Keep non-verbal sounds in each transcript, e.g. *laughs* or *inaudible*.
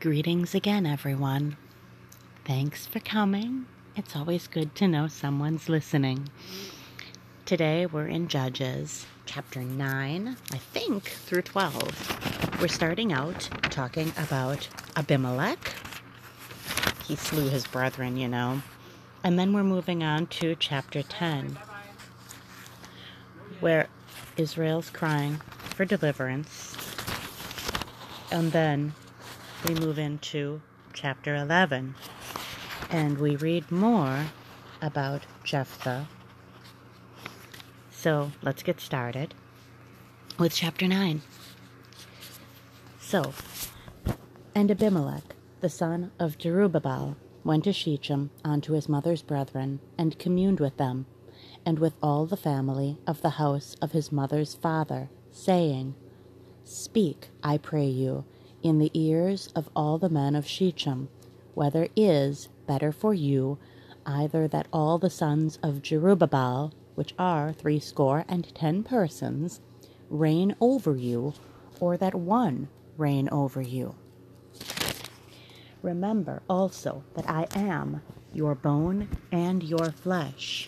Greetings again, everyone. Thanks for coming. It's always good to know someone's listening. Today we're in Judges, chapter 9, I think, through 12. We're starting out talking about Abimelech. He slew his brethren, you know. And then we're moving on to chapter 10, where Israel's crying for deliverance. And then we move into chapter 11 and we read more about Jephthah. So let's get started with chapter 9. So, and Abimelech, the son of Jerubbaal, went to Shechem unto his mother's brethren, and communed with them, and with all the family of the house of his mother's father, saying, Speak, I pray you, in the ears of all the men of Shechem, whether is better for you either that all the sons of Jerubbaal, which are threescore and ten persons, reign over you, or that one reign over you. Remember also that I am your bone and your flesh.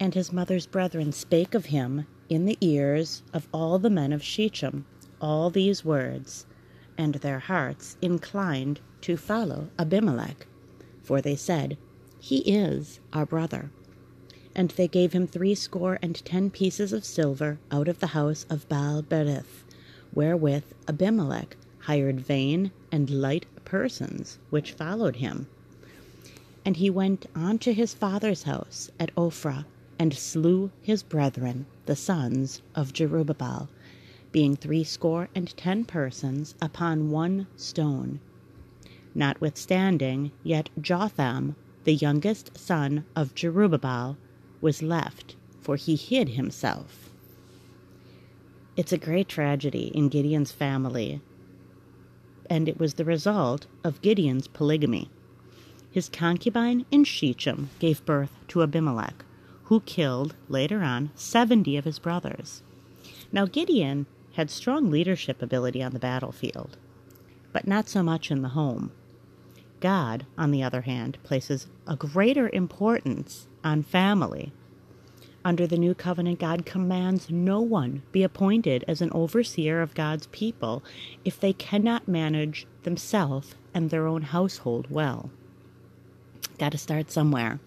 And his mother's brethren spake of him in the ears of all the men of Shechem all these words, and their hearts inclined to follow Abimelech, for they said, He is our brother. And they gave him threescore and ten pieces of silver out of the house of Baal Berith, wherewith Abimelech hired vain and light persons which followed him. And he went unto his father's house at Ophrah, and slew his brethren, the sons of Jerubbaal, being threescore and ten persons upon one stone. Notwithstanding, yet Jotham, the youngest son of Jerubbaal, was left, for he hid himself. It's a great tragedy in Gideon's family, and it was the result of Gideon's polygamy. His concubine in Shechem gave birth to Abimelech, who killed, later on, seventy of his brothers. Now, Gideon had strong leadership ability on the battlefield, but not so much in the home. God, on the other hand, places a greater importance on family. Under the new covenant, God commands no one be appointed as an overseer of God's people if they cannot manage themselves and their own household well. Got to start somewhere.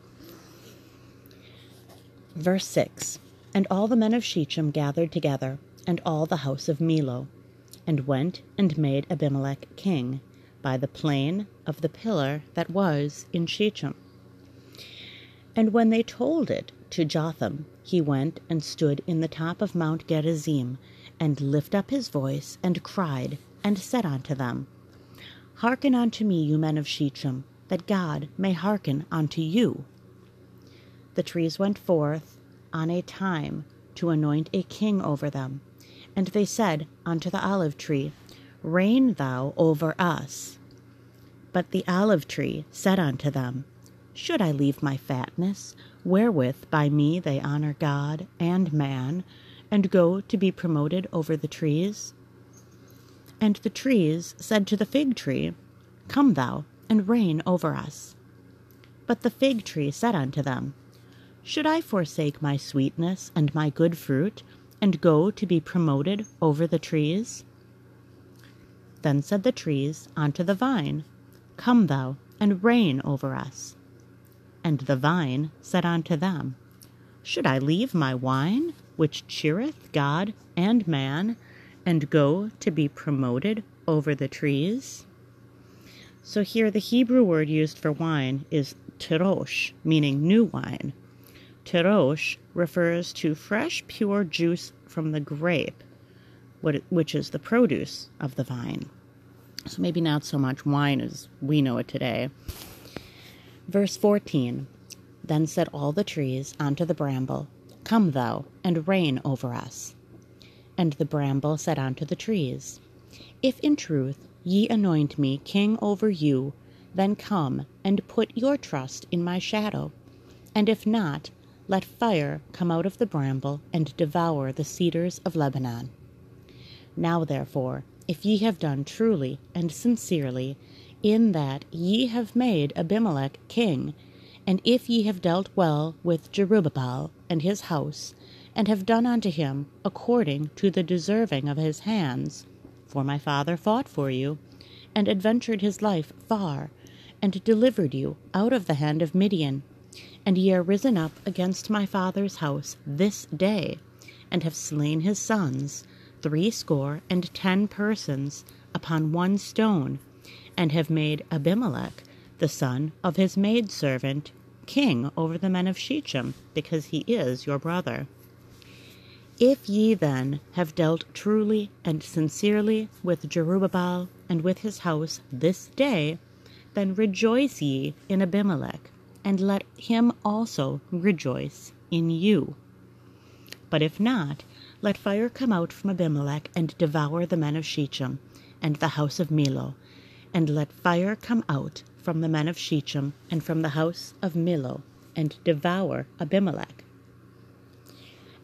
Verse 6 And all the men of Shechem gathered together and all the house of Millo, and went and made Abimelech king by the plain of the pillar that was in Shechem. And when they told it to Jotham, he went and stood in the top of Mount Gerizim, and lifted up his voice, and cried, and said unto them, Hearken unto me, you men of Shechem, that God may hearken unto you. The trees went forth on a time to anoint a king over them, and they said unto the olive tree, Reign thou over us. But the olive tree said unto them, Should I leave my fatness, wherewith by me they honor God and man, and go to be promoted over the trees? And the trees said to the fig tree, Come thou, and reign over us. But the fig tree said unto them, Should I forsake my sweetness and my good fruit, and go to be promoted over the trees? Then said the trees unto the vine, Come thou, and reign over us. And the vine said unto them, Should I leave my wine, which cheereth God and man, and go to be promoted over the trees? So here the Hebrew word used for wine is tirosh, meaning new wine. Tirosh refers to fresh, pure juice from the grape, which is the produce of the vine. So maybe not so much wine as we know it today. Verse 14 Then said all the trees unto the bramble, Come thou, and reign over us. And the bramble said unto the trees, If in truth ye anoint me king over you, then come and put your trust in my shadow. And if not, let fire come out of the bramble and devour the cedars of Lebanon. Now, therefore, if ye have done truly and sincerely, in that ye have made Abimelech king, and if ye have dealt well with Jerubbaal and his house, and have done unto him according to the deserving of his hands, for my father fought for you, and adventured his life far, and delivered you out of the hand of Midian. And ye are risen up against my father's house this day, and have slain his sons, threescore and ten persons, upon one stone, and have made Abimelech, the son of his maidservant, king over the men of Shechem, because he is your brother. If ye then have dealt truly and sincerely with Jerubbaal and with his house this day, then rejoice ye in Abimelech, and let him also rejoice in you. But if not, let fire come out from Abimelech and devour the men of Shechem and the house of Millo, and let fire come out from the men of Shechem and from the house of Millo, and devour Abimelech.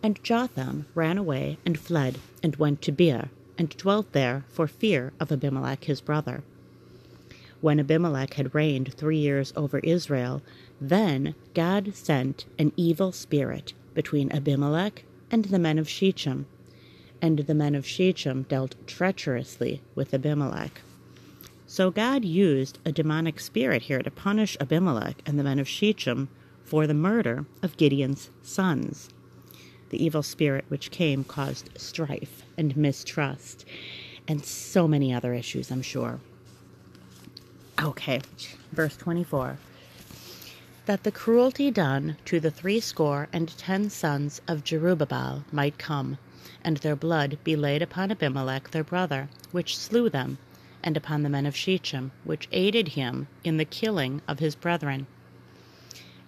And Jotham ran away and fled, and went to Beer, and dwelt there for fear of Abimelech his brother. When Abimelech had reigned three years over Israel, then God sent an evil spirit between Abimelech and the men of Shechem, and the men of Shechem dealt treacherously with Abimelech. So God used a demonic spirit here to punish Abimelech and the men of Shechem for the murder of Gideon's sons. The evil spirit which came caused strife and mistrust and so many other issues, I'm sure. Okay, verse 24. That the cruelty done to the threescore and ten sons of Jerubbaal might come, and their blood be laid upon Abimelech their brother, which slew them, and upon the men of Shechem, which aided him in the killing of his brethren.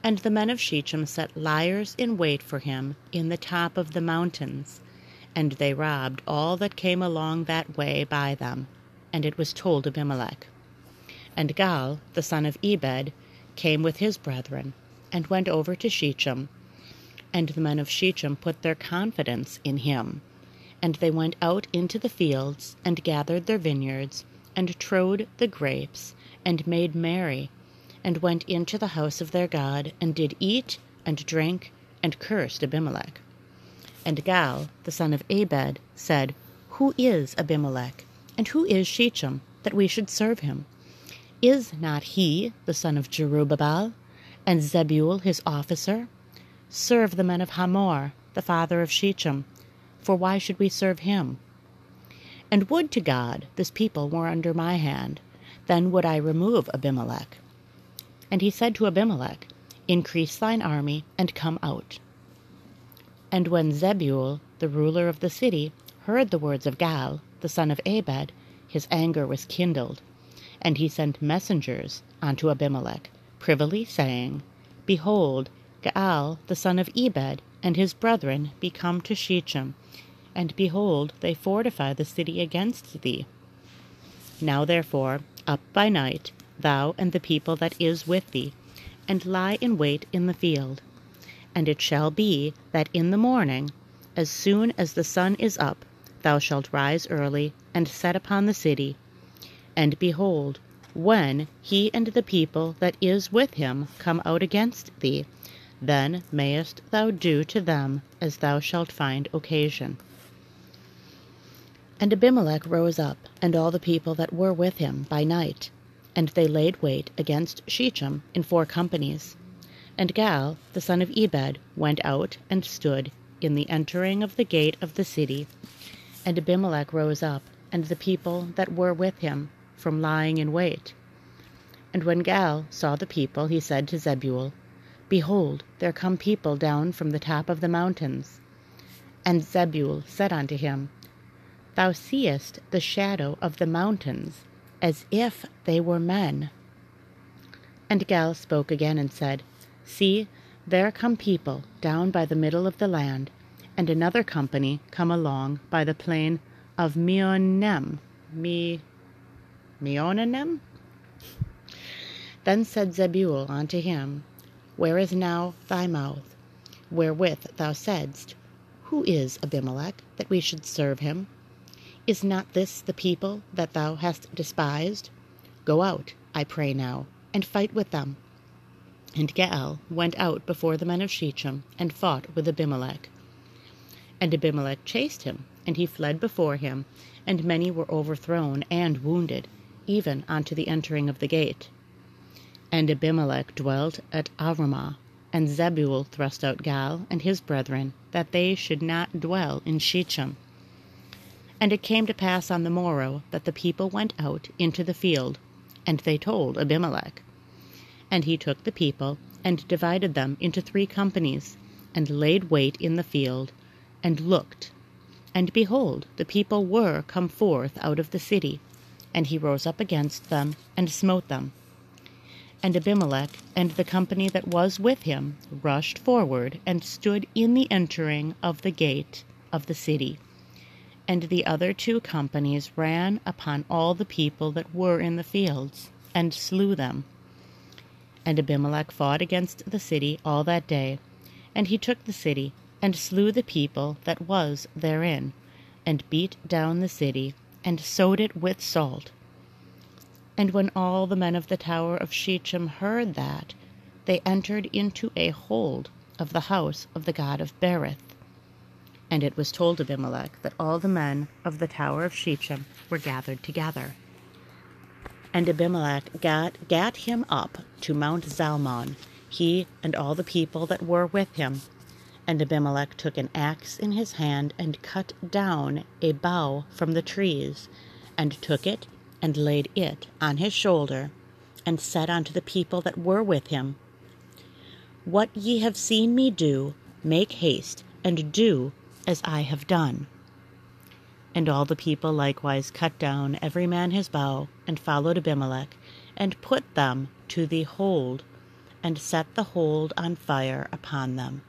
And the men of Shechem set liars in wait for him in the top of the mountains, and they robbed all that came along that way by them. And it was told Abimelech. And Gal, the son of Ebed, came with his brethren, and went over to Shechem. And the men of Shechem put their confidence in him. And they went out into the fields, and gathered their vineyards, and trode the grapes, and made merry, and went into the house of their God, and did eat and drink, and cursed Abimelech. And Gal, the son of Abed, said, Who is Abimelech, and who is Shechem, that we should serve him? Is not he the son of Jerubbaal, and Zebul his officer? Serve the men of Hamor, the father of Shechem, for why should we serve him? And would to God this people were under my hand, then would I remove Abimelech. And he said to Abimelech, Increase thine army, and come out. And when Zebul, the ruler of the city, heard the words of Gal, the son of Abed, his anger was kindled, and he sent messengers unto Abimelech, privily saying, Behold, Gaal, the son of Ebed, and his brethren be come to Shechem, and behold, they fortify the city against thee. Now therefore, up by night, thou and the people that is with thee, and lie in wait in the field. And it shall be that in the morning, as soon as the sun is up, thou shalt rise early, and set upon the city. And behold, when he and the people that is with him come out against thee, then mayest thou do to them as thou shalt find occasion. And Abimelech rose up, and all the people that were with him by night, and they laid wait against Shechem in four companies. And Gal, the son of Ebed, went out and stood in the entering of the gate of the city. And Abimelech rose up, and the people that were with him, from lying in wait. And when Gal saw the people, he said to Zebul, Behold, there come people down from the top of the mountains. And Zebul said unto him, Thou seest the shadow of the mountains, as if they were men. And Gal spoke again and said, See, there come people down by the middle of the land, and another company come along by the plain of Meonem. Me, Meonenem? Then said Zebul unto him, Where is now thy mouth, wherewith thou saidst, Who is Abimelech, that we should serve him? Is not this the people that thou hast despised? Go out, I pray now, and fight with them. And Gaal went out before the men of Shechem, and fought with Abimelech. And Abimelech chased him, and he fled before him, and many were overthrown and wounded, even unto the entering of the gate. And Abimelech dwelt at Arumah, and Zebul thrust out Gal and his brethren, that they should not dwell in Shechem. And it came to pass on the morrow that the people went out into the field, and they told Abimelech. And he took the people, and divided them into three companies, and laid wait in the field, and looked. And behold, the people were come forth out of the city, and he rose up against them, and smote them. And Abimelech and the company that was with him rushed forward, and stood in the entering of the gate of the city. And the other two companies ran upon all the people that were in the fields, and slew them. And Abimelech fought against the city all that day, and he took the city, and slew the people that was therein, and beat down the city, and sowed it with salt. And when all the men of the tower of Shechem heard that, they entered into a hold of the house of the god of Berith. And it was told Abimelech that all the men of the tower of Shechem were gathered together. And Abimelech gat, gat him up to Mount Zalmon, he and all the people that were with him. And Abimelech took an axe in his hand, and cut down a bough from the trees, and took it, and laid it on his shoulder, and said unto the people that were with him, What ye have seen me do, make haste, and do as I have done. And all the people likewise cut down every man his bough, and followed Abimelech, and put them to the hold, and set the hold on fire upon them,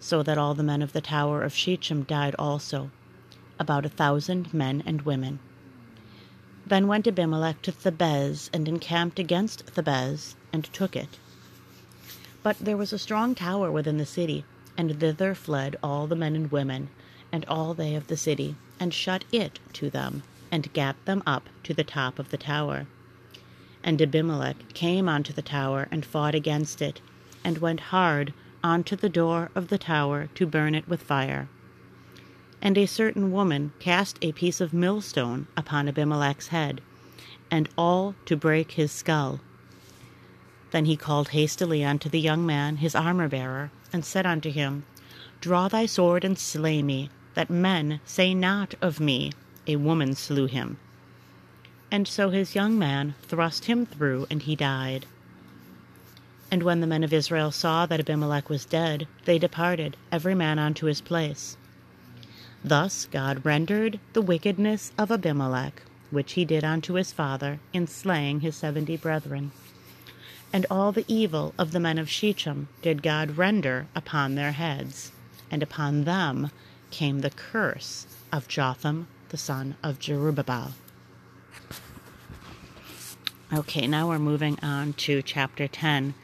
so that all the men of the tower of Shechem died also, about a thousand men and women. Then went Abimelech to Thebez, and encamped against Thebez, and took it. But there was a strong tower within the city, and thither fled all the men and women, and all they of the city, and shut it to them, and gat them up to the top of the tower. And Abimelech came unto the tower, and fought against it, and went hard unto the door of the tower to burn it with fire. And a certain woman cast a piece of millstone upon Abimelech's head, and all to break his skull. Then he called hastily unto the young man, his armor bearer, and said unto him, Draw thy sword and slay me, that men say not of me, A woman slew him. And so his young man thrust him through, and he died. And when the men of Israel saw that Abimelech was dead, they departed, every man unto his place. Thus God rendered the wickedness of Abimelech, which he did unto his father, in slaying his seventy brethren and all the evil of the men of Shechem did God render upon their heads, and upon them came the curse of Jotham the son of Jerubbaal. Okay, now we're moving on to chapter 10.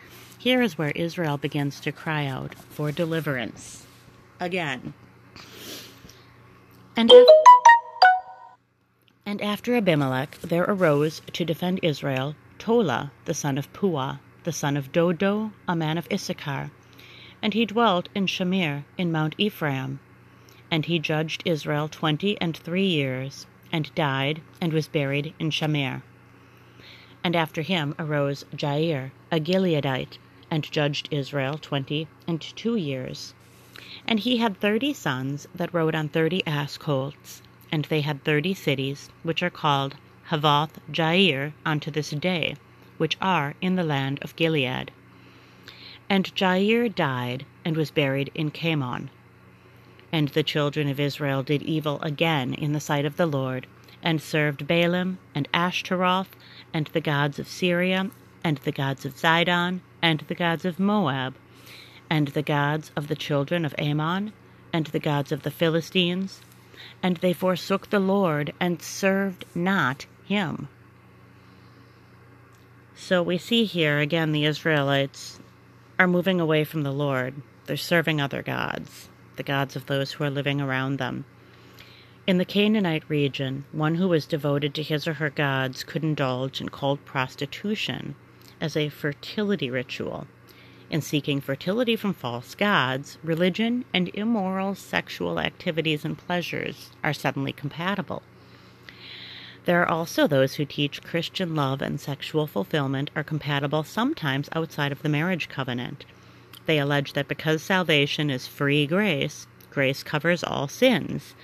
Here is where Israel begins to cry out for deliverance. Again. And after, and after Abimelech there arose to defend Israel Tola, the son of Puah, the son of Dodo, a man of Issachar. And he dwelt in Shamir in Mount Ephraim. And he judged Israel twenty and three years, and died, and was buried in Shamir. And after him arose Jair, a Gileadite, and judged Israel twenty and two years. And he had thirty sons that rode on thirty ass colts, and they had thirty cities, which are called Havoth Jair unto this day, which are in the land of Gilead. And Jair died and was buried in Camon. And the children of Israel did evil again in the sight of the Lord, and served Baalim and Ashtaroth, and the gods of Syria, and the gods of Zidon, and the gods of Moab, and the gods of the children of Ammon, and the gods of the Philistines, and they forsook the Lord, and served not him. So we see here again the Israelites are moving away from the Lord. They're serving other gods, the gods of those who are living around them. In the Canaanite region, one who was devoted to his or her gods could indulge in cult prostitution as a fertility ritual. In seeking fertility from false gods, religion and immoral sexual activities and pleasures are suddenly compatible. There are also those who teach Christian love and sexual fulfillment are compatible sometimes outside of the marriage covenant. They allege that because salvation is free grace, grace covers all sins.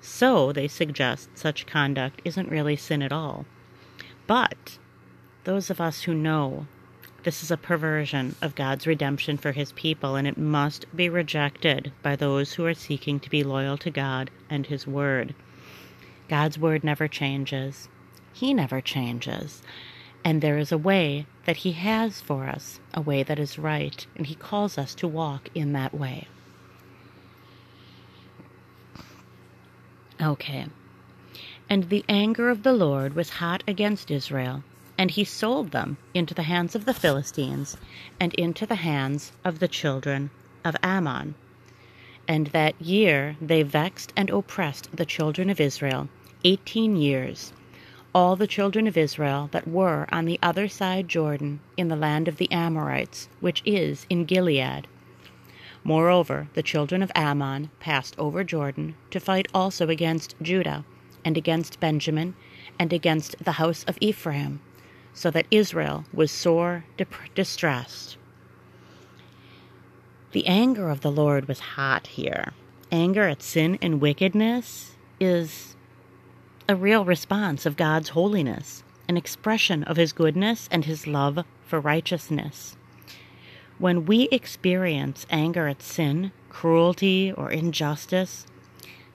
So they suggest such conduct isn't really sin at all. But those of us who know this is a perversion of God's redemption for his people, and it must be rejected by those who are seeking to be loyal to God and his word. God's word never changes, he never changes. And there is a way that he has for us, a way that is right, and he calls us to walk in that way. Okay. And the anger of the Lord was hot against Israel, and he sold them into the hands of the Philistines and into the hands of the children of Ammon. And that year they vexed and oppressed the children of Israel eighteen years, all the children of Israel that were on the other side Jordan in the land of the Amorites, which is in Gilead. Moreover, the children of Ammon passed over Jordan to fight also against Judah, and against Benjamin, and against the house of Ephraim so that Israel was sore distressed. The anger of the Lord was hot here. Anger at sin and wickedness is a real response of God's holiness, an expression of His goodness and His love for righteousness. When we experience anger at sin, cruelty, or injustice,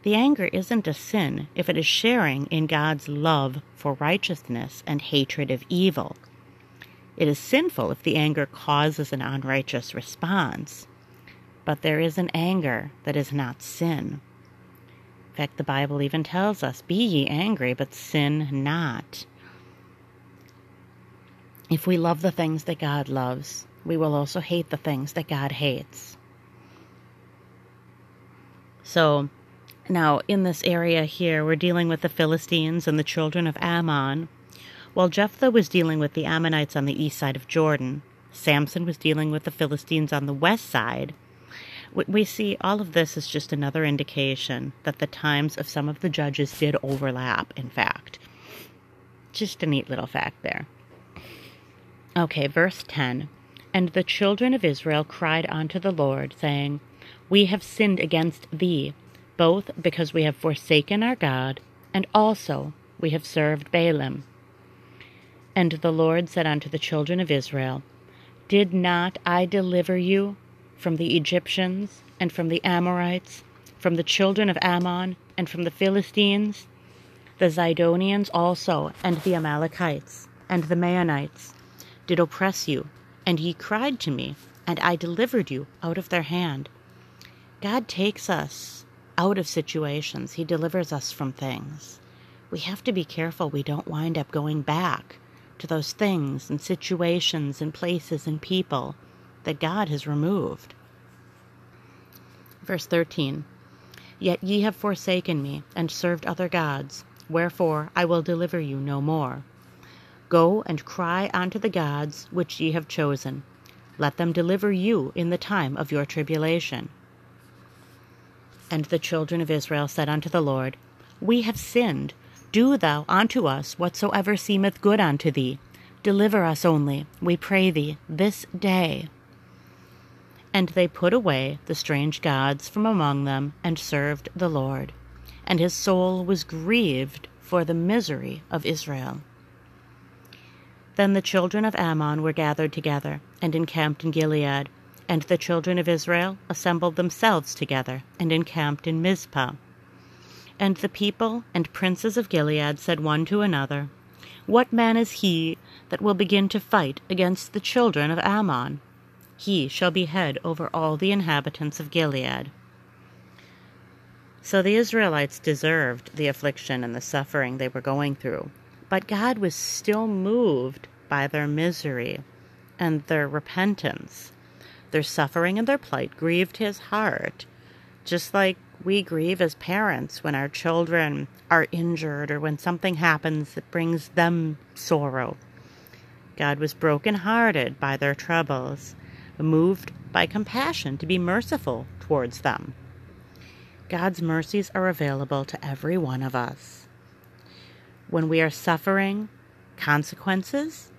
the anger isn't a sin if it is sharing in God's love for righteousness and hatred of evil. It is sinful if the anger causes an unrighteous response. But there is an anger that is not sin. In fact, the Bible even tells us, Be ye angry, but sin not. If we love the things that God loves, we will also hate the things that God hates. So, now, in this area here, we're dealing with the Philistines and the children of Ammon. While Jephthah was dealing with the Ammonites on the east side of Jordan, Samson was dealing with the Philistines on the west side. We see all of this is just another indication that the times of some of the judges did overlap, in fact. Just a neat little fact there. Okay, verse 10. And the children of Israel cried unto the Lord, saying, We have sinned against thee both because we have forsaken our God, and also we have served Baalim. And the Lord said unto the children of Israel, Did not I deliver you from the Egyptians, and from the Amorites, from the children of Ammon, and from the Philistines? The Zidonians also, and the Amalekites, and the Maonites, did oppress you, and ye cried to me, and I delivered you out of their hand. God takes us out of situations, He delivers us from things. We have to be careful we don't wind up going back to those things and situations and places and people that God has removed. Verse 13 Yet ye have forsaken me and served other gods, wherefore I will deliver you no more. Go and cry unto the gods which ye have chosen. Let them deliver you in the time of your tribulation. And the children of Israel said unto the Lord, We have sinned. Do thou unto us whatsoever seemeth good unto thee. Deliver us only, we pray thee, this day. And they put away the strange gods from among them, and served the Lord. And his soul was grieved for the misery of Israel. Then the children of Ammon were gathered together, and encamped in Gilead, and the children of Israel assembled themselves together and encamped in Mizpah. And the people and princes of Gilead said one to another, What man is he that will begin to fight against the children of Ammon? He shall be head over all the inhabitants of Gilead. So the Israelites deserved the affliction and the suffering they were going through, but God was still moved by their misery and their repentance their suffering and their plight grieved his heart. Just like we grieve as parents when our children are injured or when something happens that brings them sorrow. God was broken-hearted by their troubles, moved by compassion to be merciful towards them. God's mercies are available to every one of us. When we are suffering consequences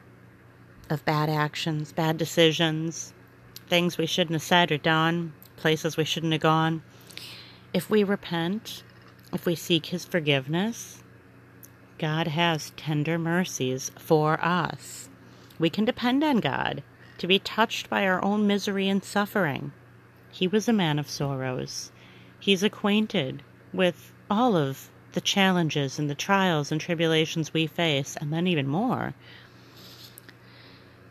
of bad actions, bad decisions, things we shouldn't have said or done, places we shouldn't have gone, if we repent, if we seek His forgiveness, God has tender mercies for us. We can depend on God to be touched by our own misery and suffering. He was a man of sorrows. He's acquainted with all of the challenges and the trials and tribulations we face, and then even more.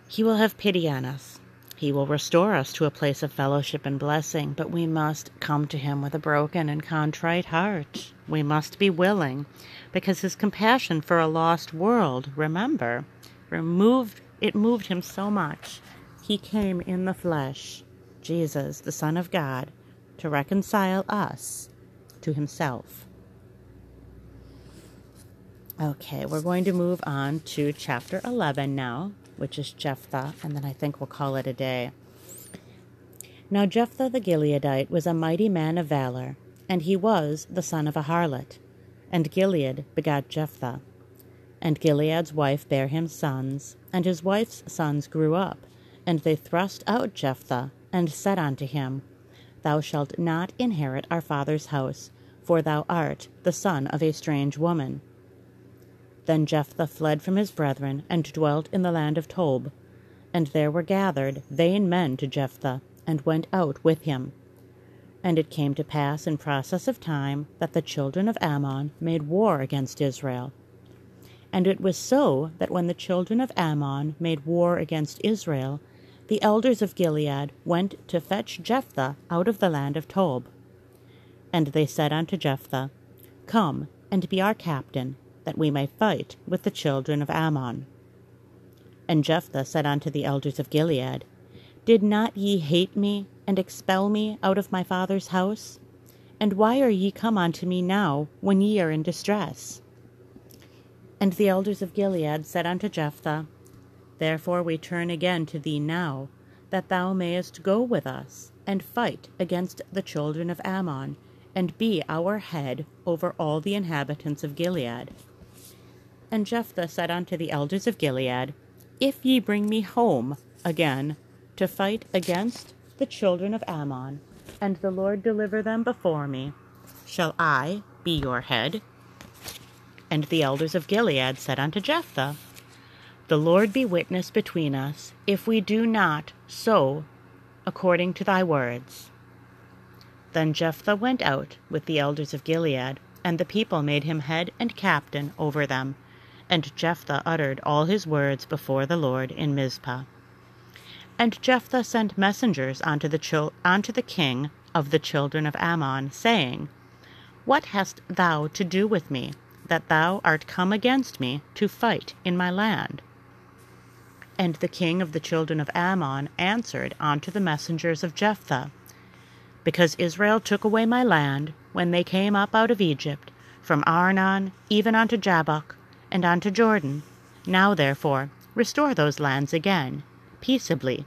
He will have pity on us. He will restore us to a place of fellowship and blessing, but we must come to Him with a broken and contrite heart. We must be willing, because His compassion for a lost world, remember, removed it moved Him so much. He came in the flesh, Jesus, the Son of God, to reconcile us to Himself. Okay, we're going to move on to chapter 11 now which is Jephthah, and then I think we'll call it a day. Now Jephthah the Gileadite was a mighty man of valor, and he was the son of a harlot. And Gilead begat Jephthah. And Gilead's wife bare him sons, and his wife's sons grew up, and they thrust out Jephthah, and said unto him, Thou shalt not inherit our father's house, for thou art the son of a strange woman. Then Jephthah fled from his brethren, and dwelt in the land of Tob. And there were gathered vain men to Jephthah, and went out with him. And it came to pass in process of time that the children of Ammon made war against Israel. And it was so that when the children of Ammon made war against Israel, the elders of Gilead went to fetch Jephthah out of the land of Tob. And they said unto Jephthah, Come and be our captain, that we may fight with the children of Ammon. And Jephthah said unto the elders of Gilead, Did not ye hate me, and expel me out of my father's house? And why are ye come unto me now, when ye are in distress? And the elders of Gilead said unto Jephthah, Therefore we turn again to thee now, that thou mayest go with us, and fight against the children of Ammon, and be our head over all the inhabitants of Gilead. And Jephthah said unto the elders of Gilead, If ye bring me home again to fight against the children of Ammon, and the Lord deliver them before me, shall I be your head? And the elders of Gilead said unto Jephthah, The Lord be witness between us, if we do not so according to thy words. Then Jephthah went out with the elders of Gilead, and the people made him head and captain over them, and Jephthah uttered all his words before the Lord in Mizpah. And Jephthah sent messengers unto the, chil- unto the king of the children of Ammon, saying, What hast thou to do with me, that thou art come against me to fight in my land? And the king of the children of Ammon answered unto the messengers of Jephthah, Because Israel took away my land when they came up out of Egypt, from Arnon even unto Jabbok, and unto Jordan. Now therefore restore those lands again, peaceably.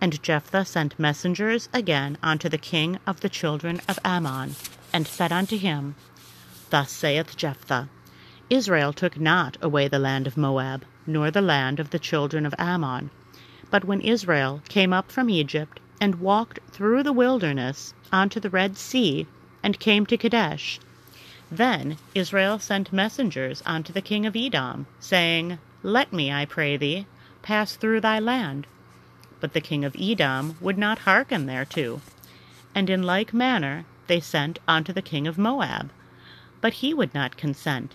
And Jephthah sent messengers again unto the king of the children of Ammon, and said unto him, Thus saith Jephthah, Israel took not away the land of Moab, nor the land of the children of Ammon. But when Israel came up from Egypt, and walked through the wilderness unto the Red Sea, and came to Kadesh, then Israel sent messengers unto the king of Edom, saying, Let me, I pray thee, pass through thy land. But the king of Edom would not hearken thereto. And in like manner they sent unto the king of Moab, but he would not consent.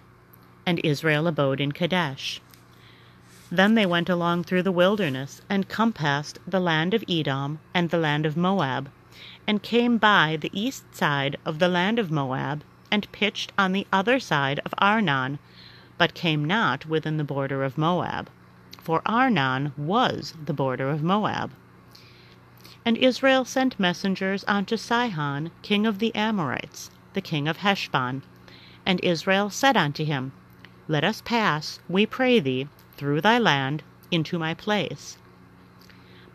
And Israel abode in Kadesh. Then they went along through the wilderness, and compassed the land of Edom and the land of Moab, and came by the east side of the land of Moab, and pitched on the other side of Arnon, but came not within the border of Moab, for Arnon was the border of Moab. And Israel sent messengers unto Sihon, king of the Amorites, the king of Heshbon. And Israel said unto him, Let us pass, we pray thee, through thy land into my place.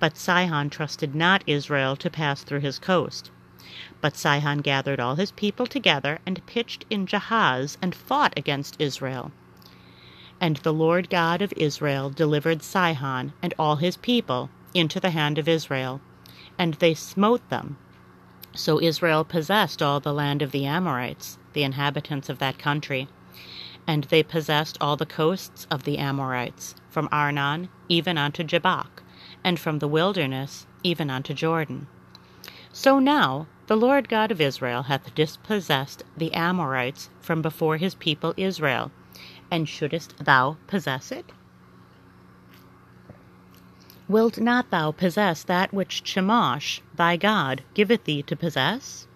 But Sihon trusted not Israel to pass through his coast. But Sihon gathered all his people together and pitched in Jahaz and fought against Israel. And the Lord God of Israel delivered Sihon and all his people into the hand of Israel and they smote them. So Israel possessed all the land of the Amorites, the inhabitants of that country. And they possessed all the coasts of the Amorites, from Arnon even unto Jabbok, and from the wilderness even unto Jordan. So now the Lord God of Israel hath dispossessed the Amorites from before his people Israel. And shouldest thou possess it? Wilt not thou possess that which Chemosh, thy God, giveth thee to possess?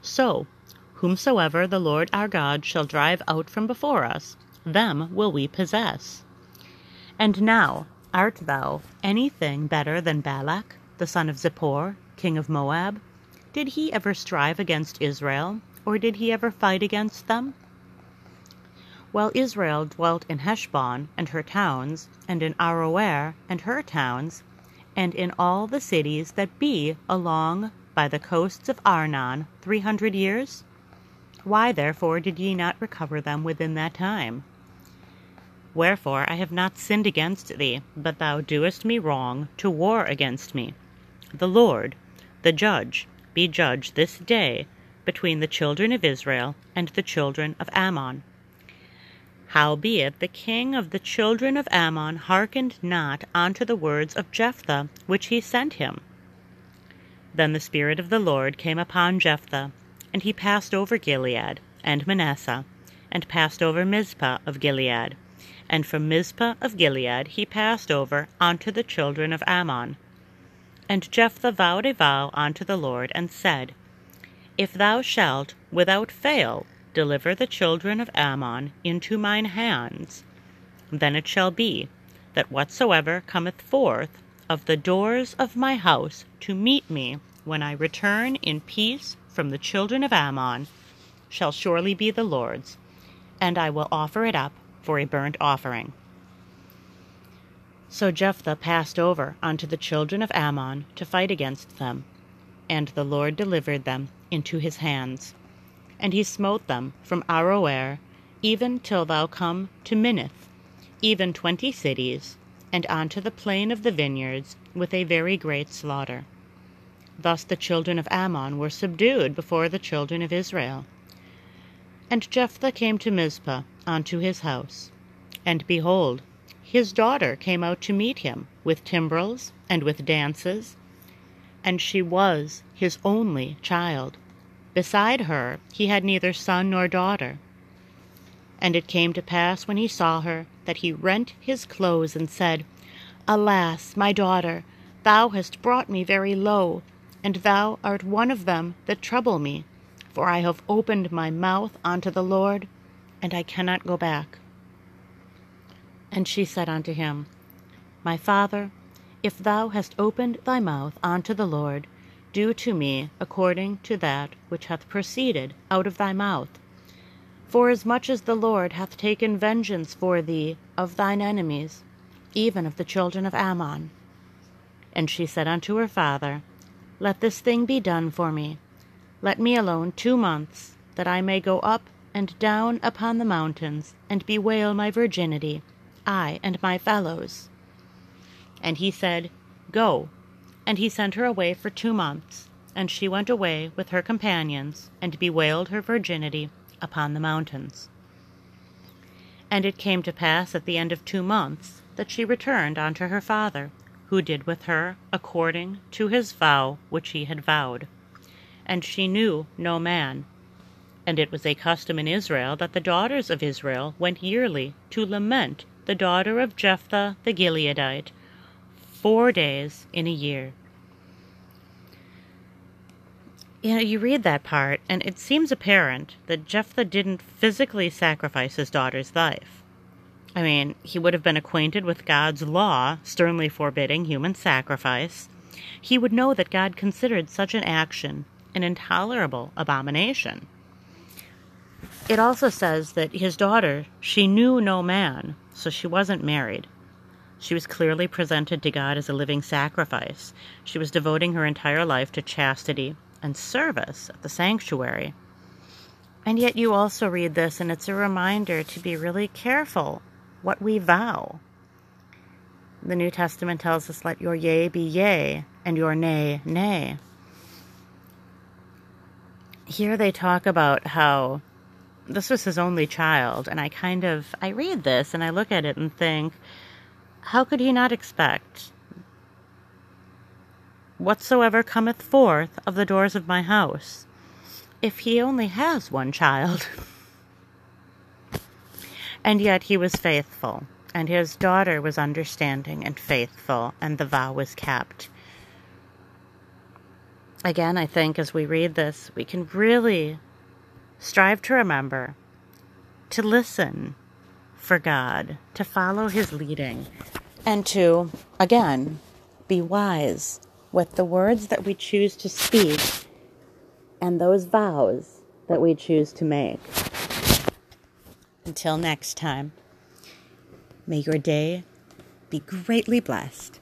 So, whomsoever the Lord our God shall drive out from before us, them will we possess. And now, art thou anything better than Balak, the son of Zippor, king of Moab? Did he ever strive against Israel, or did he ever fight against them? while Israel dwelt in Heshbon and her towns, and in Aroer and her towns, and in all the cities that be along by the coasts of Arnon three hundred years? Why therefore did ye not recover them within that time? Wherefore I have not sinned against thee, but thou doest me wrong to war against me. The Lord, the judge, be judged this day between the children of Israel and the children of Ammon. Howbeit the king of the children of Ammon hearkened not unto the words of Jephthah which he sent him. Then the Spirit of the Lord came upon Jephthah, and he passed over Gilead and Manasseh, and passed over Mizpah of Gilead, and from Mizpah of Gilead he passed over unto the children of Ammon. And Jephthah vowed a vow unto the Lord, and said, If thou shalt without fail deliver the children of Ammon into mine hands. Then it shall be, that whatsoever cometh forth of the doors of my house to meet me when I return in peace from the children of Ammon shall surely be the Lord's, and I will offer it up for a burnt offering. So Jephthah passed over unto the children of Ammon to fight against them, and the Lord delivered them into his hands and he smote them from Aroer even till thou come to Minnith, even twenty cities, and unto the plain of the vineyards, with a very great slaughter. Thus the children of Ammon were subdued before the children of Israel. And Jephthah came to Mizpah unto his house, and behold, his daughter came out to meet him with timbrels and with dances, and she was his only child. Beside her he had neither son nor daughter. And it came to pass when he saw her that he rent his clothes and said, Alas, my daughter, thou hast brought me very low, and thou art one of them that trouble me, for I have opened my mouth unto the Lord, and I cannot go back. And she said unto him, My father, if thou hast opened thy mouth unto the Lord, do to me according to that which hath proceeded out of thy mouth. Forasmuch as the Lord hath taken vengeance for thee of thine enemies, even of the children of Ammon. And she said unto her father, Let this thing be done for me. Let me alone two months, that I may go up and down upon the mountains, and bewail my virginity, I and my fellows. And he said, Go, and he sent her away for two months, and she went away with her companions, and bewailed her virginity upon the mountains. And it came to pass at the end of two months that she returned unto her father, who did with her according to his vow which he had vowed. And she knew no man. And it was a custom in Israel that the daughters of Israel went yearly to lament the daughter of Jephthah the Gileadite four days in a year. You know, you read that part, and it seems apparent that Jephthah didn't physically sacrifice his daughter's life. I mean, he would have been acquainted with God's law, sternly forbidding human sacrifice, he would know that God considered such an action an intolerable abomination. It also says that his daughter, she knew no man, so she wasn't married. She was clearly presented to God as a living sacrifice. She was devoting her entire life to chastity and service at the sanctuary. And yet, you also read this, and it's a reminder to be really careful what we vow. The New Testament tells us, let your yea be yea, and your nay, nay. Here they talk about how this was his only child, and I kind of I read this and I look at it and think, how could he not expect whatsoever cometh forth of the doors of my house, if he only has one child? *laughs* and yet he was faithful, and his daughter was understanding and faithful, and the vow was kept. Again, I think as we read this, we can really strive to remember to listen for God, to follow His leading, and to, again, be wise with the words that we choose to speak and those vows that we choose to make. Until next time, may your day be greatly blessed.